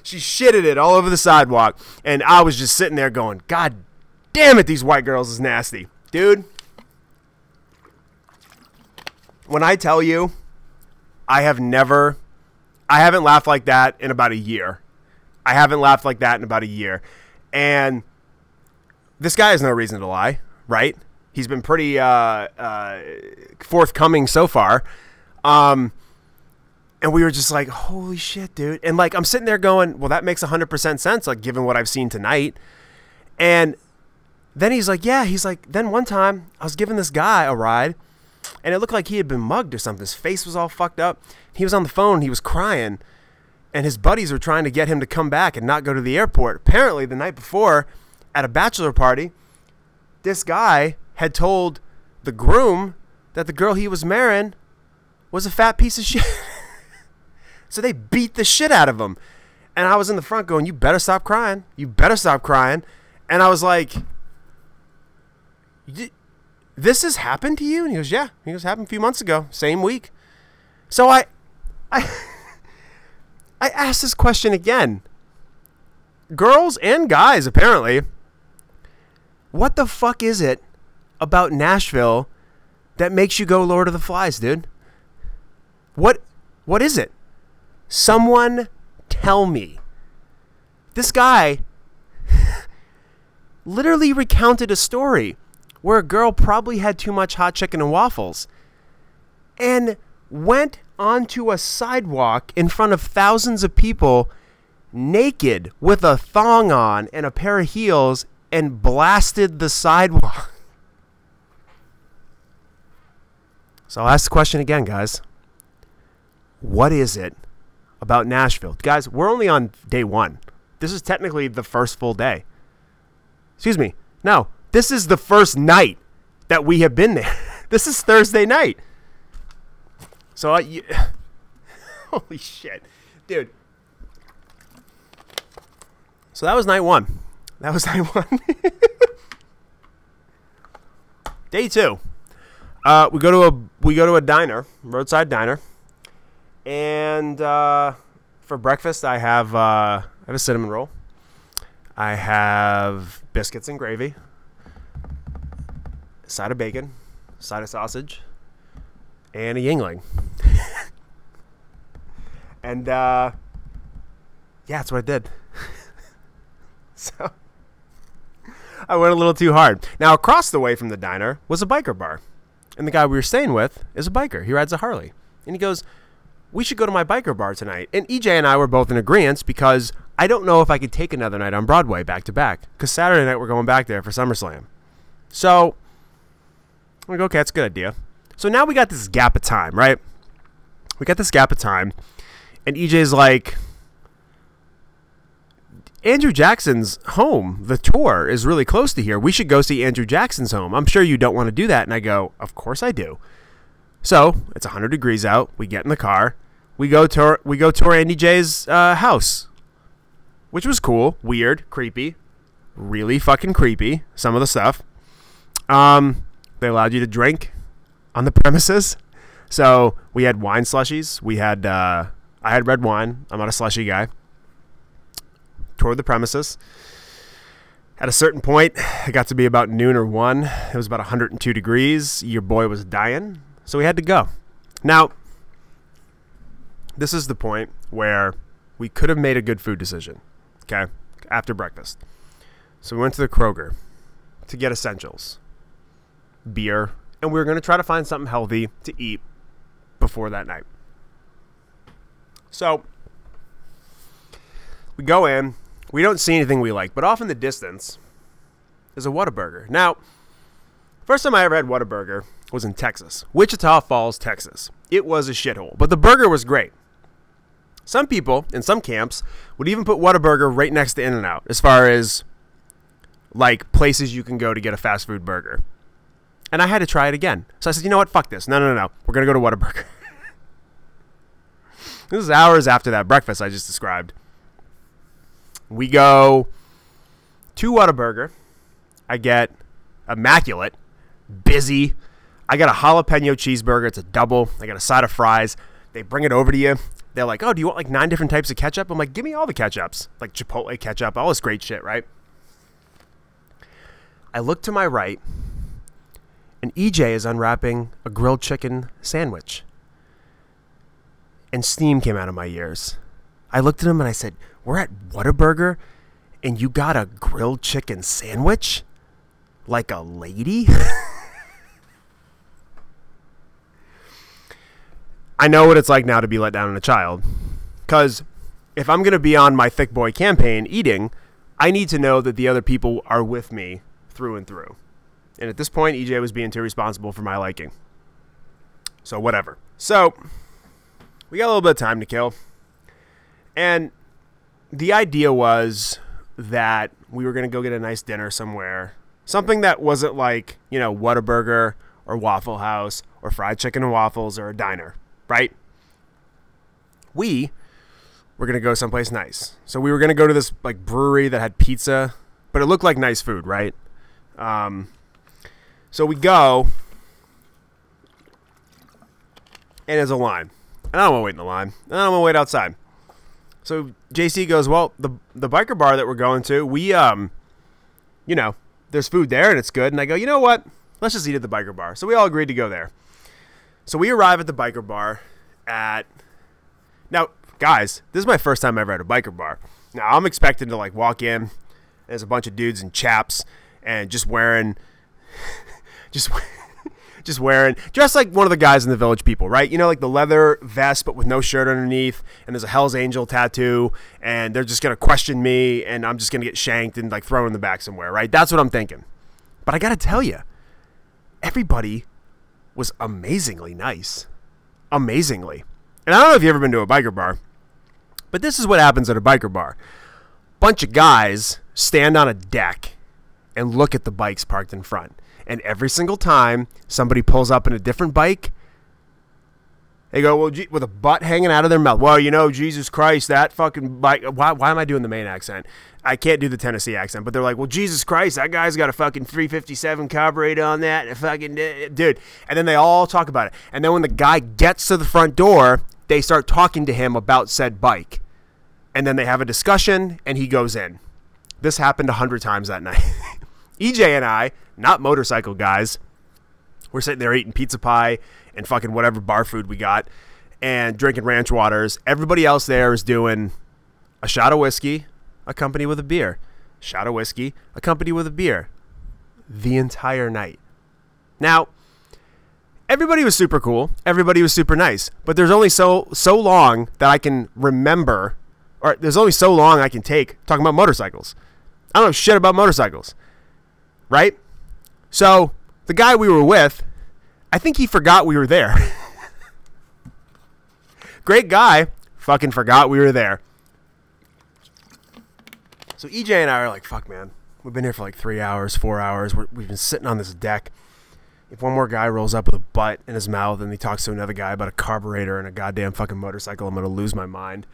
she shitted it all over the sidewalk, and I was just sitting there going, "God damn it, these white girls is nasty, dude." When I tell you, I have never, I haven't laughed like that in about a year. I haven't laughed like that in about a year, and this guy has no reason to lie, right? He's been pretty uh, uh, forthcoming so far. Um, and we were just like, holy shit, dude. And like, I'm sitting there going, well, that makes 100% sense, like, given what I've seen tonight. And then he's like, yeah, he's like, then one time I was giving this guy a ride and it looked like he had been mugged or something. His face was all fucked up. He was on the phone, he was crying. And his buddies were trying to get him to come back and not go to the airport. Apparently, the night before, at a bachelor party, this guy had told the groom that the girl he was marrying was a fat piece of shit. so they beat the shit out of him. And I was in the front going, You better stop crying. You better stop crying. And I was like, This has happened to you? And he goes, Yeah. He goes, Happened a few months ago, same week. So I I I asked this question again. Girls and guys, apparently. What the fuck is it about Nashville that makes you go Lord of the Flies, dude? What what is it? Someone tell me. This guy literally recounted a story where a girl probably had too much hot chicken and waffles and went onto a sidewalk in front of thousands of people naked with a thong on and a pair of heels and blasted the sidewalk. So I'll ask the question again, guys. What is it about Nashville? Guys, we're only on day one. This is technically the first full day. Excuse me. No, this is the first night that we have been there. this is Thursday night. So, I, holy shit. Dude. So that was night one. That was night one. Day two. Uh, we go to a we go to a diner, roadside diner, and uh, for breakfast I have uh, I have a cinnamon roll. I have biscuits and gravy, side of bacon, side of sausage, and a Yuengling. and uh, yeah, that's what I did. so I went a little too hard. Now across the way from the diner was a biker bar. And the guy we were staying with is a biker. He rides a Harley. And he goes, We should go to my biker bar tonight. And EJ and I were both in agreement because I don't know if I could take another night on Broadway back to back. Because Saturday night we're going back there for SummerSlam. So I'm like, okay, that's a good idea. So now we got this gap of time, right? We got this gap of time. And EJ's like, Andrew Jackson's home, the tour, is really close to here. We should go see Andrew Jackson's home. I'm sure you don't want to do that. And I go, Of course I do. So it's 100 degrees out. We get in the car. We go tour. We go tour Andy J's uh, house, which was cool, weird, creepy, really fucking creepy. Some of the stuff. Um, they allowed you to drink on the premises, so we had wine slushies. We had uh, I had red wine. I'm not a slushy guy toward the premises. At a certain point, it got to be about noon or one. It was about 102 degrees. Your boy was dying, so we had to go. Now, this is the point where we could have made a good food decision, okay, after breakfast. So we went to the Kroger to get essentials beer, and we were going to try to find something healthy to eat before that night. So we go in, we don't see anything we like, but off in the distance is a Whataburger. Now, first time I ever had Whataburger was in Texas, Wichita Falls, Texas. It was a shithole, but the burger was great. Some people in some camps would even put Whataburger right next to In-N-Out as far as like places you can go to get a fast food burger. And I had to try it again. So I said, you know what? Fuck this. No, no, no, no. We're going to go to Whataburger. this is hours after that breakfast I just described. We go to Whataburger. I get immaculate, busy. I got a jalapeno cheeseburger. It's a double. I got a side of fries. They bring it over to you. They're like, "Oh, do you want like nine different types of ketchup?" I'm like, "Give me all the ketchups, like Chipotle ketchup, all this great shit, right?" I look to my right, and EJ is unwrapping a grilled chicken sandwich, and steam came out of my ears. I looked at him and I said, we're at Whataburger and you got a grilled chicken sandwich? Like a lady? I know what it's like now to be let down in a child. Because if I'm going to be on my thick boy campaign eating, I need to know that the other people are with me through and through. And at this point, EJ was being too responsible for my liking. So, whatever. So, we got a little bit of time to kill. And the idea was that we were going to go get a nice dinner somewhere. Something that wasn't like, you know, Whataburger or Waffle House or fried chicken and waffles or a diner, right? We were gonna go someplace nice. So we were gonna go to this like brewery that had pizza, but it looked like nice food, right? Um, so we go, and there's a line. And I don't want to wait in the line. I don't want to wait outside. So JC goes, well, the the biker bar that we're going to, we um, you know, there's food there and it's good. And I go, you know what? Let's just eat at the biker bar. So we all agreed to go there. So we arrive at the biker bar at now, guys. This is my first time ever at a biker bar. Now I'm expecting to like walk in. There's a bunch of dudes in chaps and just wearing, just just wearing dressed like one of the guys in the Village People, right? You know, like the leather vest but with no shirt underneath, and there's a Hell's Angel tattoo, and they're just gonna question me, and I'm just gonna get shanked and like thrown in the back somewhere, right? That's what I'm thinking. But I gotta tell you, everybody was amazingly nice, amazingly. And I don't know if you've ever been to a biker bar, but this is what happens at a biker bar. Bunch of guys stand on a deck and look at the bikes parked in front and every single time somebody pulls up in a different bike, they go, well, with a butt hanging out of their mouth. Well, you know, Jesus Christ, that fucking bike. Why, why am I doing the Maine accent? I can't do the Tennessee accent, but they're like, well, Jesus Christ, that guy's got a fucking 357 carburetor on that, and fucking dude. And then they all talk about it. And then when the guy gets to the front door, they start talking to him about said bike. And then they have a discussion, and he goes in. This happened a hundred times that night. EJ and I not motorcycle guys. We're sitting there eating pizza pie and fucking whatever bar food we got and drinking ranch waters. Everybody else there is doing a shot of whiskey, accompanied with a beer. Shot of whiskey, accompanied with a beer. The entire night. Now, everybody was super cool. Everybody was super nice. But there's only so so long that I can remember, or there's only so long I can take talking about motorcycles. I don't know shit about motorcycles, right? So the guy we were with, I think he forgot we were there. Great guy, fucking forgot we were there. So EJ and I are like, fuck, man. We've been here for like three hours, four hours. we have been sitting on this deck. If one more guy rolls up with a butt in his mouth and he talks to another guy about a carburetor and a goddamn fucking motorcycle, I'm gonna lose my mind.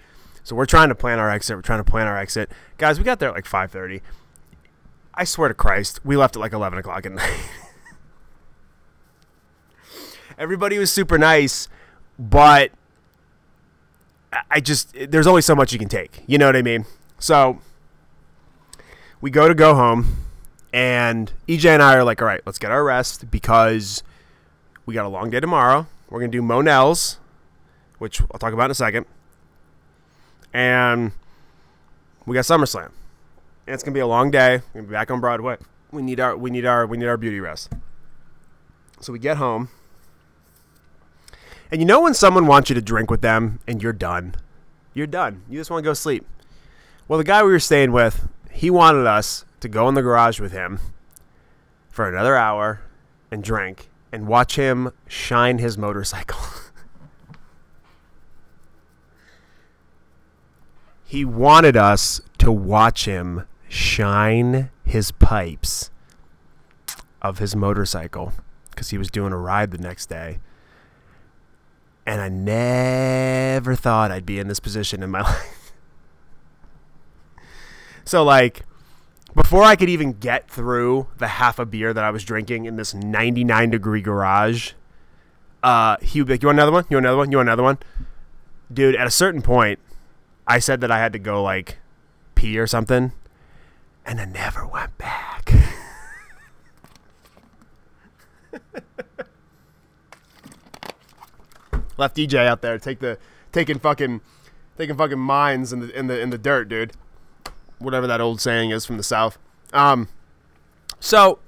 So we're trying to plan our exit. We're trying to plan our exit, guys. We got there at like 5:30. I swear to Christ, we left at like 11 o'clock at night. Everybody was super nice, but I just, there's only so much you can take. You know what I mean? So we go to go home, and EJ and I are like, all right, let's get our rest because we got a long day tomorrow. We're going to do Monell's, which I'll talk about in a second. And we got SummerSlam and it's gonna be a long day. We're gonna be back on Broadway. We need our we need our we need our beauty rest. So we get home. And you know when someone wants you to drink with them and you're done? You're done. You just want to go sleep. Well, the guy we were staying with, he wanted us to go in the garage with him for another hour and drink and watch him shine his motorcycle. he wanted us to watch him shine his pipes of his motorcycle because he was doing a ride the next day. And I never thought I'd be in this position in my life. so, like, before I could even get through the half a beer that I was drinking in this 99 degree garage, uh, he would be like, You want another one? You want another one? You want another one? Dude, at a certain point, I said that I had to go, like, pee or something and I never went back. Left EJ out there take the taking fucking taking fucking mines in the in the in the dirt, dude. Whatever that old saying is from the south. Um so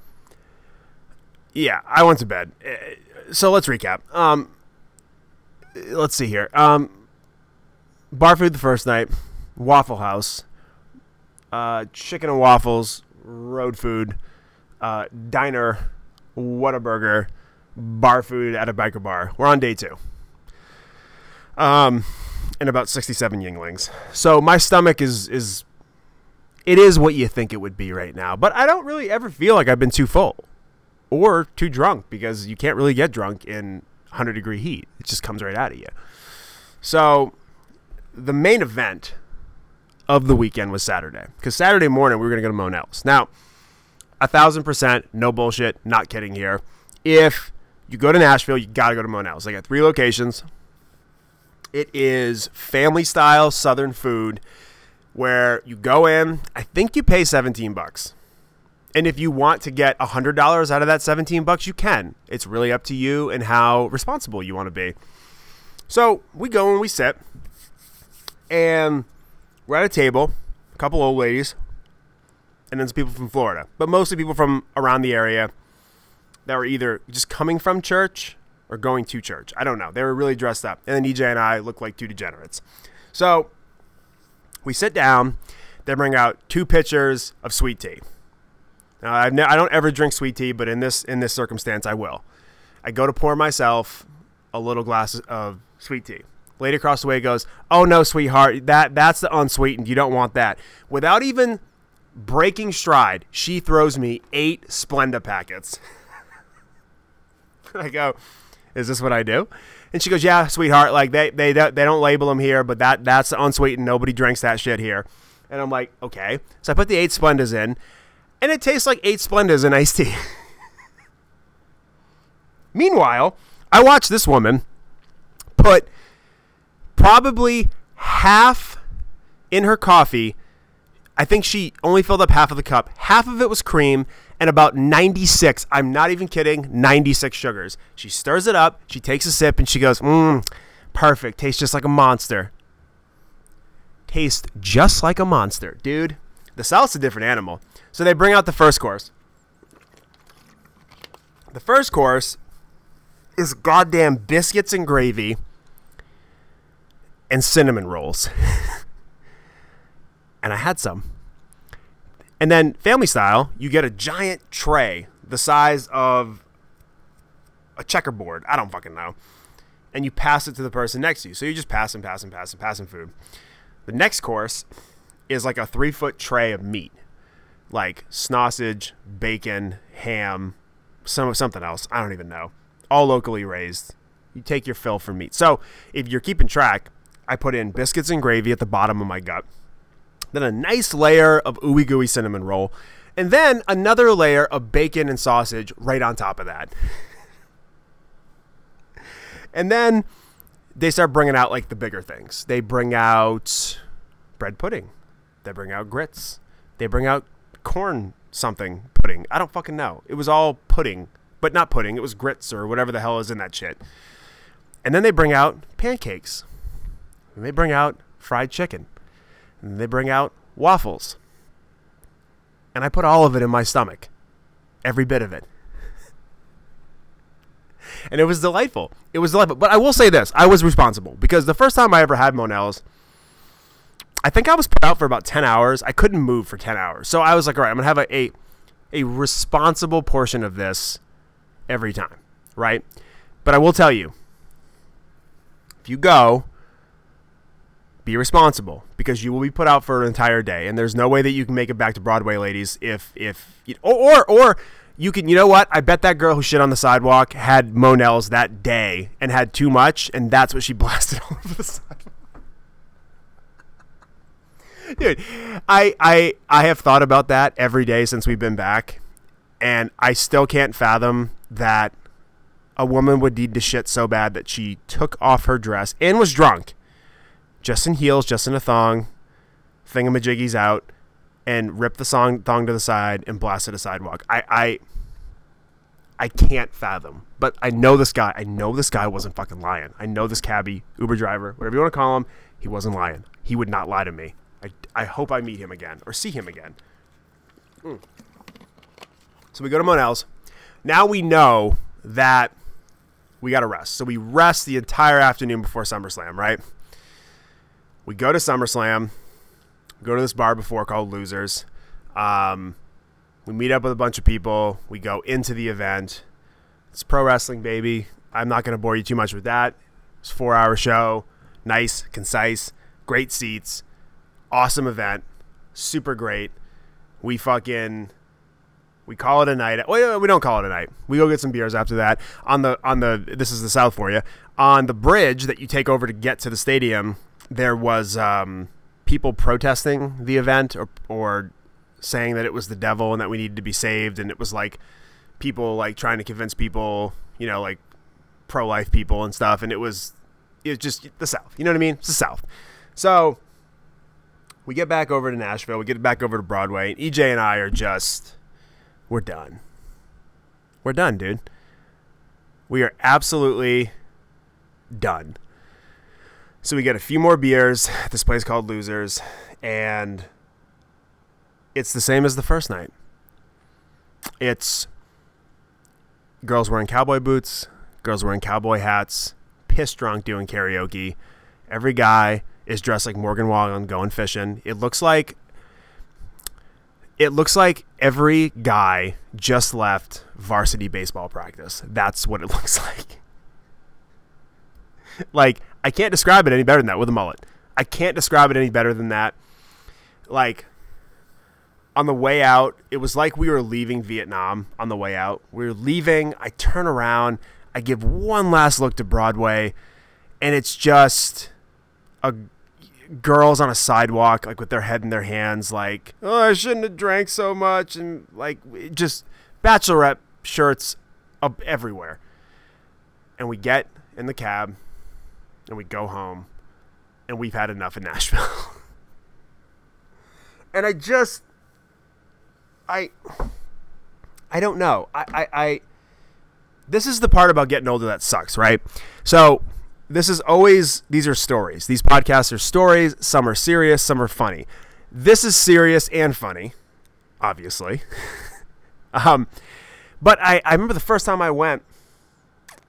yeah, I went to bed. Uh, so let's recap. Um let's see here. Um bar food the first night, Waffle House uh, chicken and waffles, road food, uh, diner, Whataburger, bar food at a biker bar. We're on day two. Um, and about 67 Yuenglings. So my stomach is is it is what you think it would be right now, but I don't really ever feel like I've been too full or too drunk because you can't really get drunk in 100 degree heat. It just comes right out of you. So the main event of the weekend was Saturday because Saturday morning we were going to go to Monell's. Now, a thousand percent, no bullshit, not kidding here. If you go to Nashville, you got to go to Monell's. They got three locations. It is family style Southern food where you go in. I think you pay 17 bucks. And if you want to get $100 out of that 17 bucks, you can. It's really up to you and how responsible you want to be. So we go and we sit, and we're at a table, a couple old ladies, and then some people from Florida, but mostly people from around the area that were either just coming from church or going to church. I don't know. They were really dressed up. And then EJ and I looked like two degenerates. So we sit down. They bring out two pitchers of sweet tea. Now, I've ne- I don't ever drink sweet tea, but in this in this circumstance, I will. I go to pour myself a little glass of sweet tea. Lady across the way goes, "Oh no, sweetheart, that that's the unsweetened. You don't want that." Without even breaking stride, she throws me eight Splenda packets. I go, "Is this what I do?" And she goes, "Yeah, sweetheart. Like they they don't, they don't label them here, but that that's the unsweetened. Nobody drinks that shit here." And I'm like, "Okay." So I put the eight Splendas in, and it tastes like eight Splendas in iced tea. Meanwhile, I watch this woman put probably half in her coffee. I think she only filled up half of the cup. Half of it was cream and about 96, I'm not even kidding, 96 sugars. She stirs it up, she takes a sip, and she goes, mmm, perfect. Tastes just like a monster. Tastes just like a monster. Dude, the South's a different animal. So they bring out the first course. The first course is goddamn biscuits and gravy and cinnamon rolls. and I had some. And then family style, you get a giant tray the size of a checkerboard. I don't fucking know. And you pass it to the person next to you. So you just pass and pass and pass and passing food. The next course is like a three foot tray of meat, like sausage, bacon, ham, some something else. I don't even know. All locally raised. You take your fill from meat. So if you're keeping track, I put in biscuits and gravy at the bottom of my gut then a nice layer of ooey gooey cinnamon roll, and then another layer of bacon and sausage right on top of that. and then they start bringing out like the bigger things. They bring out bread pudding. They bring out grits. They bring out corn something pudding. I don't fucking know. It was all pudding, but not pudding. It was grits or whatever the hell is in that shit. And then they bring out pancakes. And they bring out fried chicken. And they bring out waffles. And I put all of it in my stomach. Every bit of it. and it was delightful. It was delightful. But I will say this I was responsible because the first time I ever had Monell's, I think I was put out for about 10 hours. I couldn't move for 10 hours. So I was like, all right, I'm going to have a, a, a responsible portion of this every time, right? But I will tell you if you go be responsible because you will be put out for an entire day. And there's no way that you can make it back to broadway ladies if if or or, or you can you know what? I bet that girl who shit on the sidewalk had monell's that day and had too much and that's what she blasted all over the sidewalk. Dude i i i have thought about that every day since we've been back and i still can't fathom that a woman would need to shit so bad that she took off her dress and was drunk just in heels, just in a thong, thingamajiggies out, and rip the song thong to the side and blast it a sidewalk. I, I I can't fathom. But I know this guy. I know this guy wasn't fucking lying. I know this cabbie, Uber driver, whatever you want to call him, he wasn't lying. He would not lie to me. I, I hope I meet him again or see him again. Mm. So we go to Monell's. Now we know that we got to rest. So we rest the entire afternoon before SummerSlam, right? We go to SummerSlam, go to this bar before called Losers. Um, we meet up with a bunch of people. We go into the event. It's pro wrestling, baby. I'm not going to bore you too much with that. It's a four hour show. Nice, concise, great seats. Awesome event. Super great. We fucking We call it a night. Well, we don't call it a night. We go get some beers after that. On the on the this is the South for you. On the bridge that you take over to get to the stadium, there was um, people protesting the event or or saying that it was the devil and that we needed to be saved, and it was like people like trying to convince people, you know, like pro life people and stuff, and it was it was just the South. You know what I mean? It's the South. So we get back over to Nashville. We get back over to Broadway, and EJ and I are just we're done. We're done, dude. We are absolutely done. So we get a few more beers this place called Losers, and it's the same as the first night. It's girls wearing cowboy boots, girls wearing cowboy hats, pissed drunk doing karaoke. Every guy is dressed like Morgan Wallen going fishing. It looks like it looks like every guy just left varsity baseball practice. That's what it looks like. like I can't describe it any better than that with a mullet. I can't describe it any better than that. Like on the way out, it was like we were leaving Vietnam on the way out. We were leaving, I turn around, I give one last look to Broadway, and it's just a girls on a sidewalk like with their head in their hands like oh i shouldn't have drank so much and like just bachelorette shirts up everywhere and we get in the cab and we go home and we've had enough in nashville and i just i i don't know I, I i this is the part about getting older that sucks right so this is always these are stories. These podcasts are stories. Some are serious, some are funny. This is serious and funny, obviously. um, but I, I remember the first time I went,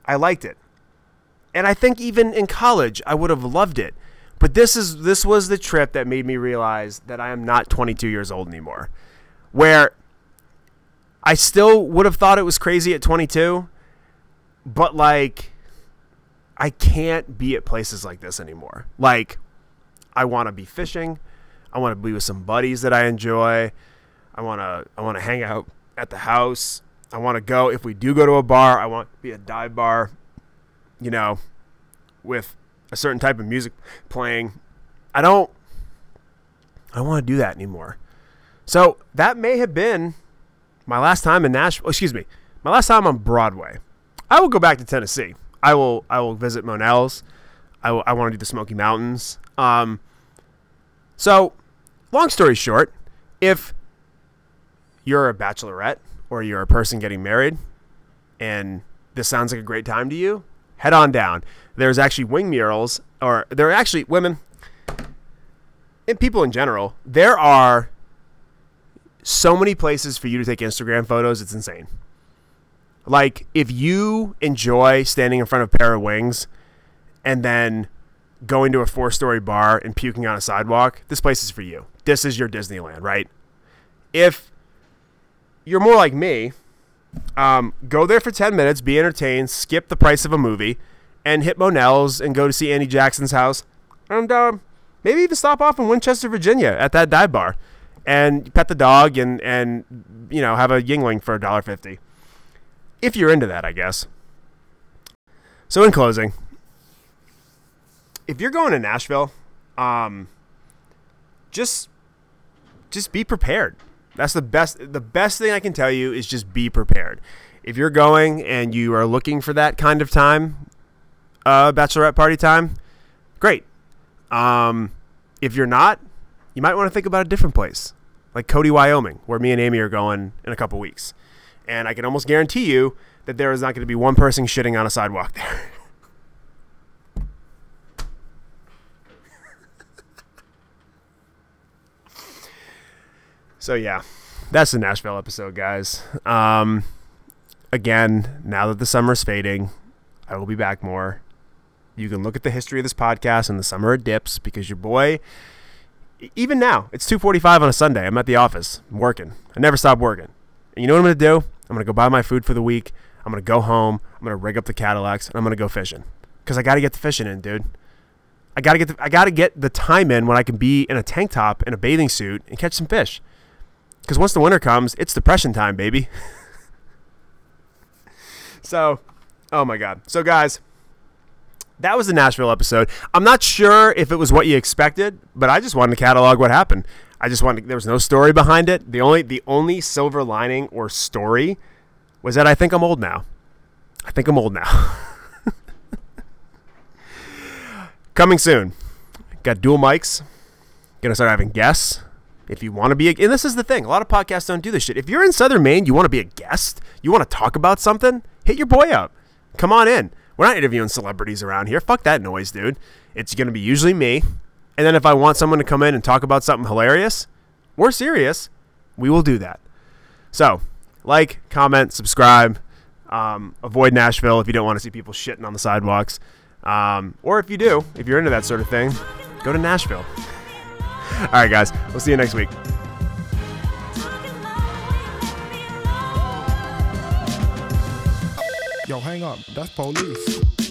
I liked it, and I think even in college I would have loved it. But this is this was the trip that made me realize that I am not 22 years old anymore. Where I still would have thought it was crazy at 22, but like I can't be at places like this anymore. Like, I want to be fishing. I want to be with some buddies that I enjoy. I want to I want to hang out at the house. I want to go if we do go to a bar, I want to be a dive bar, you know, with a certain type of music playing. I don't I don't want to do that anymore. So, that may have been my last time in Nashville, excuse me, my last time on Broadway. I will go back to Tennessee. I will I will visit Monell's. I, I want to do the Smoky Mountains. Um, so, long story short, if you're a bachelorette or you're a person getting married and this sounds like a great time to you, head on down. There's actually wing murals, or there are actually women and people in general. There are so many places for you to take Instagram photos. It's insane. Like if you enjoy standing in front of a pair of wings and then going to a four story bar and puking on a sidewalk, this place is for you. This is your Disneyland, right? If you're more like me, um, go there for 10 minutes, be entertained, skip the price of a movie, and hit Monell's and go to see Andy Jackson's house. And uh, maybe even stop off in Winchester, Virginia at that dive bar and pet the dog and, and you know, have a Yuengling for $1.50 if you're into that, I guess. So, in closing, if you're going to Nashville, um, just just be prepared. That's the best. The best thing I can tell you is just be prepared. If you're going and you are looking for that kind of time, uh, bachelorette party time, great. Um, if you're not, you might want to think about a different place, like Cody, Wyoming, where me and Amy are going in a couple weeks and I can almost guarantee you that there is not going to be one person shitting on a sidewalk there. So yeah, that's the Nashville episode, guys. Um, again, now that the summer's fading, I will be back more. You can look at the history of this podcast in the summer it dips because your boy even now, it's 2:45 on a Sunday. I'm at the office, I'm working. I never stop working. And you know what I'm going to do? I'm going to go buy my food for the week. I'm going to go home. I'm going to rig up the Cadillacs and I'm going to go fishing. Cuz I got to get the fishing in, dude. I got to get the, I got to get the time in when I can be in a tank top and a bathing suit and catch some fish. Because once the winter comes, it's depression time, baby. so, oh my God. So, guys, that was the Nashville episode. I'm not sure if it was what you expected, but I just wanted to catalog what happened. I just wanted there was no story behind it. The only the only silver lining or story was that I think I'm old now. I think I'm old now. Coming soon. Got dual mics. Gonna start having guests. If you want to be a, and this is the thing, a lot of podcasts don't do this shit. If you're in Southern Maine, you want to be a guest, you want to talk about something, hit your boy up. Come on in. We're not interviewing celebrities around here. Fuck that noise, dude. It's gonna be usually me. And then if I want someone to come in and talk about something hilarious or serious, we will do that. So, like, comment, subscribe. Um, avoid Nashville if you don't want to see people shitting on the sidewalks. Um, or if you do, if you're into that sort of thing, go to Nashville. All right, guys. We'll see you next week. Yo, hang up. That's police.